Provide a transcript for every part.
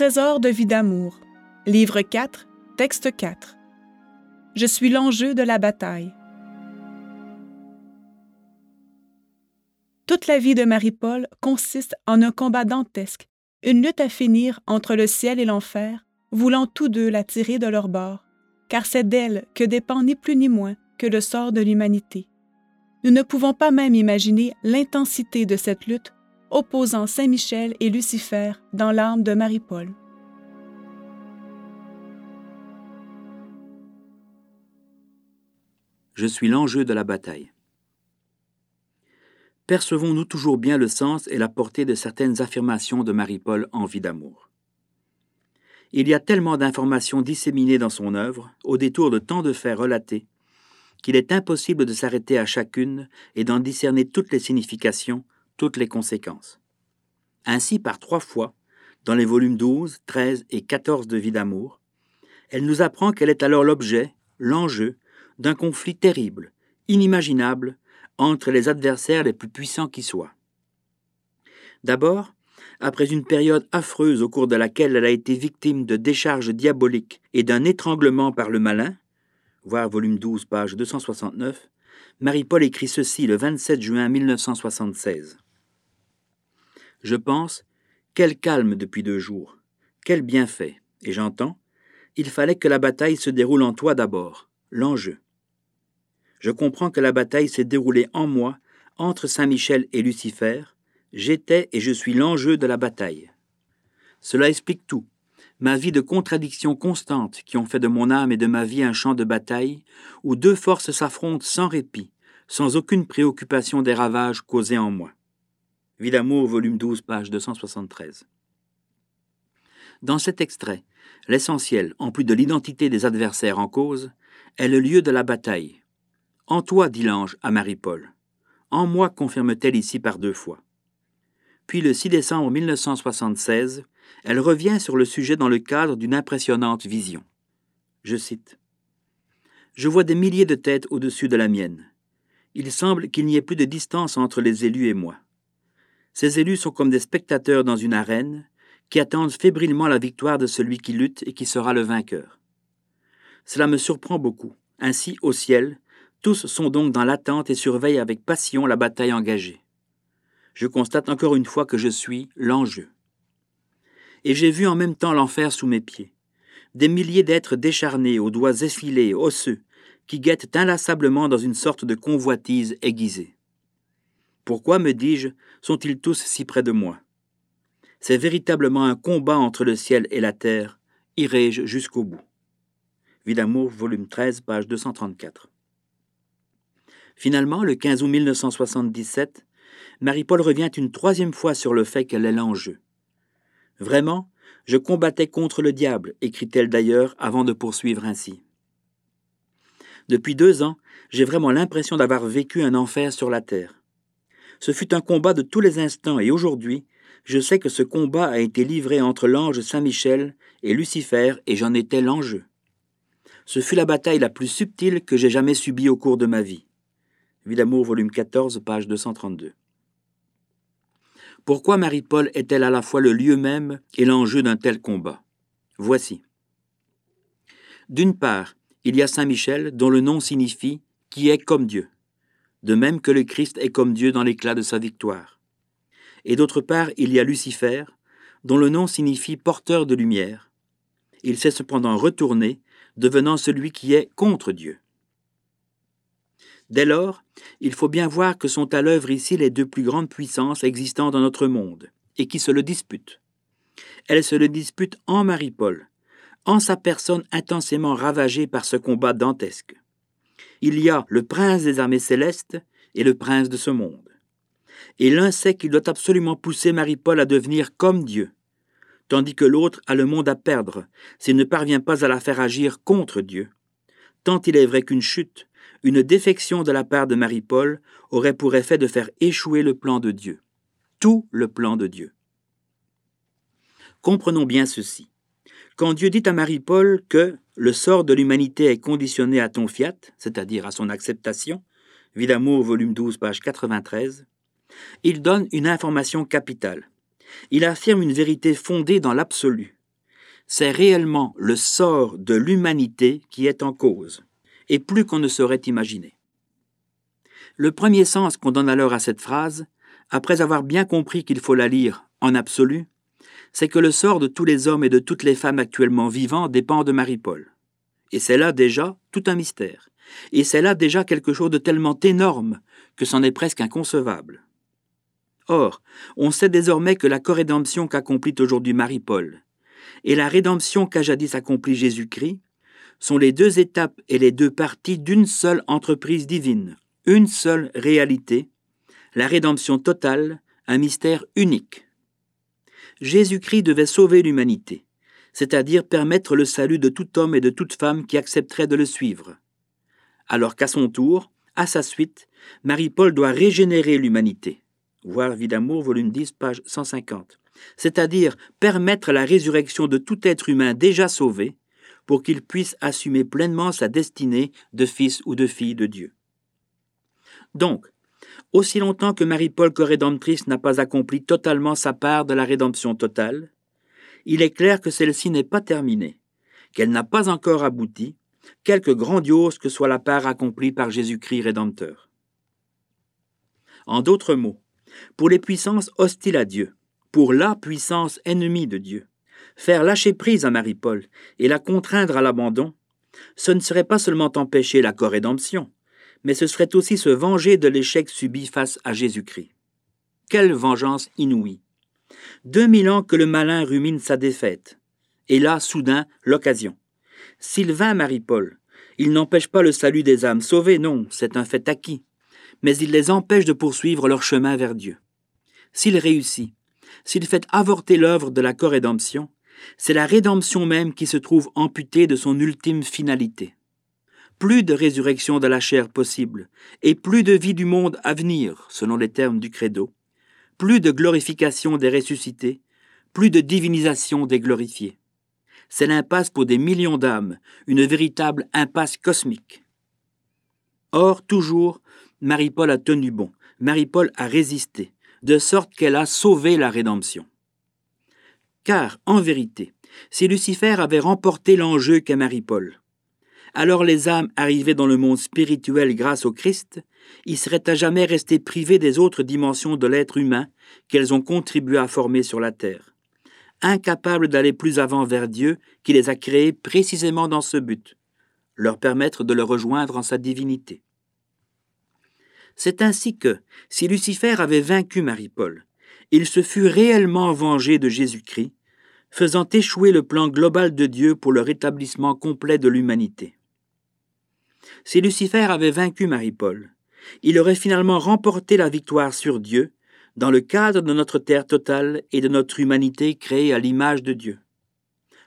trésor de vie d'amour. Livre 4, texte 4. Je suis l'enjeu de la bataille. Toute la vie de Marie-Paul consiste en un combat dantesque, une lutte à finir entre le ciel et l'enfer, voulant tous deux la tirer de leur bord, car c'est d'elle que dépend ni plus ni moins que le sort de l'humanité. Nous ne pouvons pas même imaginer l'intensité de cette lutte opposant Saint-Michel et Lucifer dans l'âme de Marie-Paul. Je suis l'enjeu de la bataille. Percevons-nous toujours bien le sens et la portée de certaines affirmations de Marie-Paul en vie d'amour? Il y a tellement d'informations disséminées dans son œuvre, au détour de tant de faits relatés, qu'il est impossible de s'arrêter à chacune et d'en discerner toutes les significations, toutes les conséquences. Ainsi, par trois fois, dans les volumes 12, 13 et 14 de Vie d'amour, elle nous apprend qu'elle est alors l'objet, l'enjeu, d'un conflit terrible, inimaginable, entre les adversaires les plus puissants qui soient. D'abord, après une période affreuse au cours de laquelle elle a été victime de décharges diaboliques et d'un étranglement par le malin, voir volume 12, page 269, Marie-Paul écrit ceci le 27 juin 1976. Je pense, quel calme depuis deux jours, quel bienfait, et j'entends, il fallait que la bataille se déroule en toi d'abord, l'enjeu. Je comprends que la bataille s'est déroulée en moi, entre Saint-Michel et Lucifer, j'étais et je suis l'enjeu de la bataille. Cela explique tout, ma vie de contradictions constantes qui ont fait de mon âme et de ma vie un champ de bataille, où deux forces s'affrontent sans répit, sans aucune préoccupation des ravages causés en moi. Vie d'amour, volume 12, page 273. Dans cet extrait, l'essentiel, en plus de l'identité des adversaires en cause, est le lieu de la bataille. En toi, dit l'ange à Marie-Paul. En moi, confirme-t-elle ici par deux fois. Puis le 6 décembre 1976, elle revient sur le sujet dans le cadre d'une impressionnante vision. Je cite. Je vois des milliers de têtes au-dessus de la mienne. Il semble qu'il n'y ait plus de distance entre les élus et moi. Ces élus sont comme des spectateurs dans une arène qui attendent fébrilement la victoire de celui qui lutte et qui sera le vainqueur. Cela me surprend beaucoup. Ainsi, au ciel, tous sont donc dans l'attente et surveillent avec passion la bataille engagée. Je constate encore une fois que je suis l'enjeu. Et j'ai vu en même temps l'enfer sous mes pieds. Des milliers d'êtres décharnés, aux doigts effilés, osseux, qui guettent inlassablement dans une sorte de convoitise aiguisée. Pourquoi, me dis-je, sont-ils tous si près de moi? C'est véritablement un combat entre le ciel et la terre. Irai-je jusqu'au bout? Volume 13, page 234. Finalement, le 15 août 1977, Marie-Paul revient une troisième fois sur le fait qu'elle est l'enjeu. Vraiment, je combattais contre le diable, écrit-elle d'ailleurs avant de poursuivre ainsi. Depuis deux ans, j'ai vraiment l'impression d'avoir vécu un enfer sur la terre. Ce fut un combat de tous les instants, et aujourd'hui, je sais que ce combat a été livré entre l'ange Saint-Michel et Lucifer, et j'en étais l'enjeu. Ce fut la bataille la plus subtile que j'ai jamais subie au cours de ma vie. Vie volume 14, page 232. Pourquoi Marie-Paul est-elle à la fois le lieu même et l'enjeu d'un tel combat? Voici. D'une part, il y a Saint Michel, dont le nom signifie qui est comme Dieu de même que le Christ est comme Dieu dans l'éclat de sa victoire. Et d'autre part, il y a Lucifer, dont le nom signifie porteur de lumière. Il s'est cependant retourné, devenant celui qui est contre Dieu. Dès lors, il faut bien voir que sont à l'œuvre ici les deux plus grandes puissances existant dans notre monde, et qui se le disputent. Elles se le disputent en Marie-Paul, en sa personne intensément ravagée par ce combat dantesque il y a le prince des armées célestes et le prince de ce monde. Et l'un sait qu'il doit absolument pousser Marie-Paul à devenir comme Dieu, tandis que l'autre a le monde à perdre s'il ne parvient pas à la faire agir contre Dieu. Tant il est vrai qu'une chute, une défection de la part de Marie-Paul aurait pour effet de faire échouer le plan de Dieu, tout le plan de Dieu. Comprenons bien ceci. Quand Dieu dit à Marie-Paul que le sort de l'humanité est conditionné à ton fiat, c'est-à-dire à son acceptation, Vie d'amour, volume 12, page 93, il donne une information capitale. Il affirme une vérité fondée dans l'absolu, c'est réellement le sort de l'humanité qui est en cause, et plus qu'on ne saurait imaginer. Le premier sens qu'on donne alors à cette phrase, après avoir bien compris qu'il faut la lire en absolu, c'est que le sort de tous les hommes et de toutes les femmes actuellement vivants dépend de Marie-Paul. Et c'est là déjà tout un mystère. Et c'est là déjà quelque chose de tellement énorme que c'en est presque inconcevable. Or, on sait désormais que la corrédemption qu'accomplit aujourd'hui Marie-Paul et la rédemption qu'a jadis accompli Jésus-Christ sont les deux étapes et les deux parties d'une seule entreprise divine, une seule réalité, la rédemption totale, un mystère unique. Jésus-Christ devait sauver l'humanité, c'est-à-dire permettre le salut de tout homme et de toute femme qui accepterait de le suivre. Alors qu'à son tour, à sa suite, Marie-Paul doit régénérer l'humanité. Voir Vie d'amour, volume 10, page 150. C'est-à-dire permettre la résurrection de tout être humain déjà sauvé, pour qu'il puisse assumer pleinement sa destinée de fils ou de fille de Dieu. Donc, aussi longtemps que Marie-Paul corédemptrice n'a pas accompli totalement sa part de la rédemption totale, il est clair que celle-ci n'est pas terminée, qu'elle n'a pas encore abouti, quelque grandiose que soit la part accomplie par Jésus-Christ Rédempteur. En d'autres mots, pour les puissances hostiles à Dieu, pour la puissance ennemie de Dieu, faire lâcher prise à Marie-Paul et la contraindre à l'abandon, ce ne serait pas seulement empêcher la corrédemption, mais ce serait aussi se venger de l'échec subi face à Jésus-Christ. Quelle vengeance inouïe. Deux mille ans que le malin rumine sa défaite. Et là, soudain, l'occasion. S'il vint Marie-Paul, il n'empêche pas le salut des âmes sauvées, non, c'est un fait acquis, mais il les empêche de poursuivre leur chemin vers Dieu. S'il réussit, s'il fait avorter l'œuvre de la corrédemption, c'est la rédemption même qui se trouve amputée de son ultime finalité plus de résurrection de la chair possible, et plus de vie du monde à venir, selon les termes du credo, plus de glorification des ressuscités, plus de divinisation des glorifiés. C'est l'impasse pour des millions d'âmes, une véritable impasse cosmique. Or, toujours, Marie-Paul a tenu bon, Marie-Paul a résisté, de sorte qu'elle a sauvé la rédemption. Car, en vérité, si Lucifer avait remporté l'enjeu qu'est Marie-Paul, alors les âmes arrivées dans le monde spirituel grâce au Christ y seraient à jamais restées privées des autres dimensions de l'être humain qu'elles ont contribué à former sur la terre, incapables d'aller plus avant vers Dieu qui les a créées précisément dans ce but, leur permettre de le rejoindre en sa divinité. C'est ainsi que, si Lucifer avait vaincu Marie-Paul, il se fut réellement vengé de Jésus-Christ, faisant échouer le plan global de Dieu pour le rétablissement complet de l'humanité. Si Lucifer avait vaincu Marie-Paul, il aurait finalement remporté la victoire sur Dieu dans le cadre de notre terre totale et de notre humanité créée à l'image de Dieu.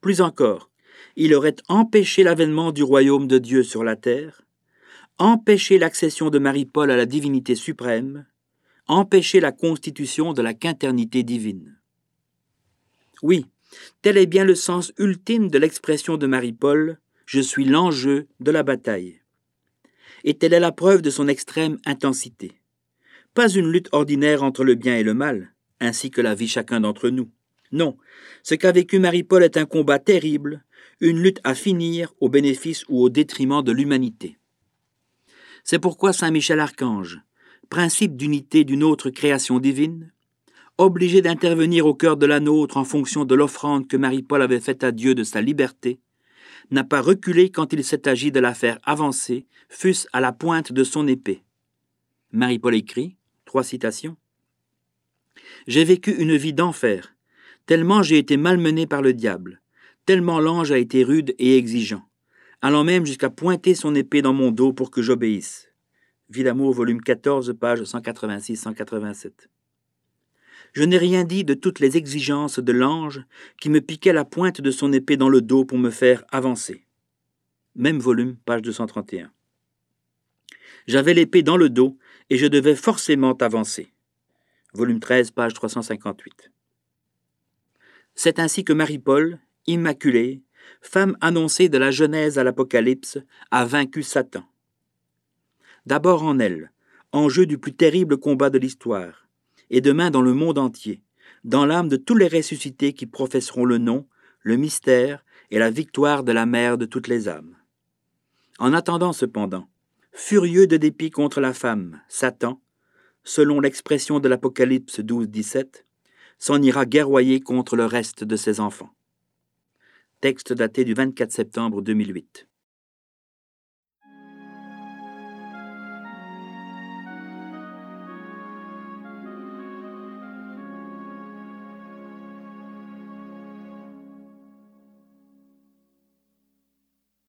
Plus encore, il aurait empêché l'avènement du royaume de Dieu sur la terre, empêché l'accession de Marie-Paul à la divinité suprême, empêché la constitution de la quinternité divine. Oui, tel est bien le sens ultime de l'expression de Marie-Paul Je suis l'enjeu de la bataille et telle est la preuve de son extrême intensité. Pas une lutte ordinaire entre le bien et le mal, ainsi que la vie chacun d'entre nous. Non, ce qu'a vécu Marie-Paul est un combat terrible, une lutte à finir au bénéfice ou au détriment de l'humanité. C'est pourquoi Saint Michel Archange, principe d'unité d'une autre création divine, obligé d'intervenir au cœur de la nôtre en fonction de l'offrande que Marie-Paul avait faite à Dieu de sa liberté, n'a pas reculé quand il s'est agi de la faire avancer, fût-ce à la pointe de son épée. Marie-Paul écrit, trois citations. J'ai vécu une vie d'enfer, tellement j'ai été malmené par le diable, tellement l'ange a été rude et exigeant, allant même jusqu'à pointer son épée dans mon dos pour que j'obéisse. Vie d'amour, volume 14, page 186-187. Je n'ai rien dit de toutes les exigences de l'ange qui me piquait la pointe de son épée dans le dos pour me faire avancer. Même volume, page 231. J'avais l'épée dans le dos et je devais forcément avancer. Volume 13, page 358. C'est ainsi que Marie-Paul, immaculée, femme annoncée de la Genèse à l'Apocalypse, a vaincu Satan. D'abord en elle, enjeu du plus terrible combat de l'histoire, et demain dans le monde entier, dans l'âme de tous les ressuscités qui professeront le nom, le mystère et la victoire de la mère de toutes les âmes. En attendant cependant, furieux de dépit contre la femme, Satan, selon l'expression de l'Apocalypse 12-17, s'en ira guerroyer contre le reste de ses enfants. Texte daté du 24 septembre 2008.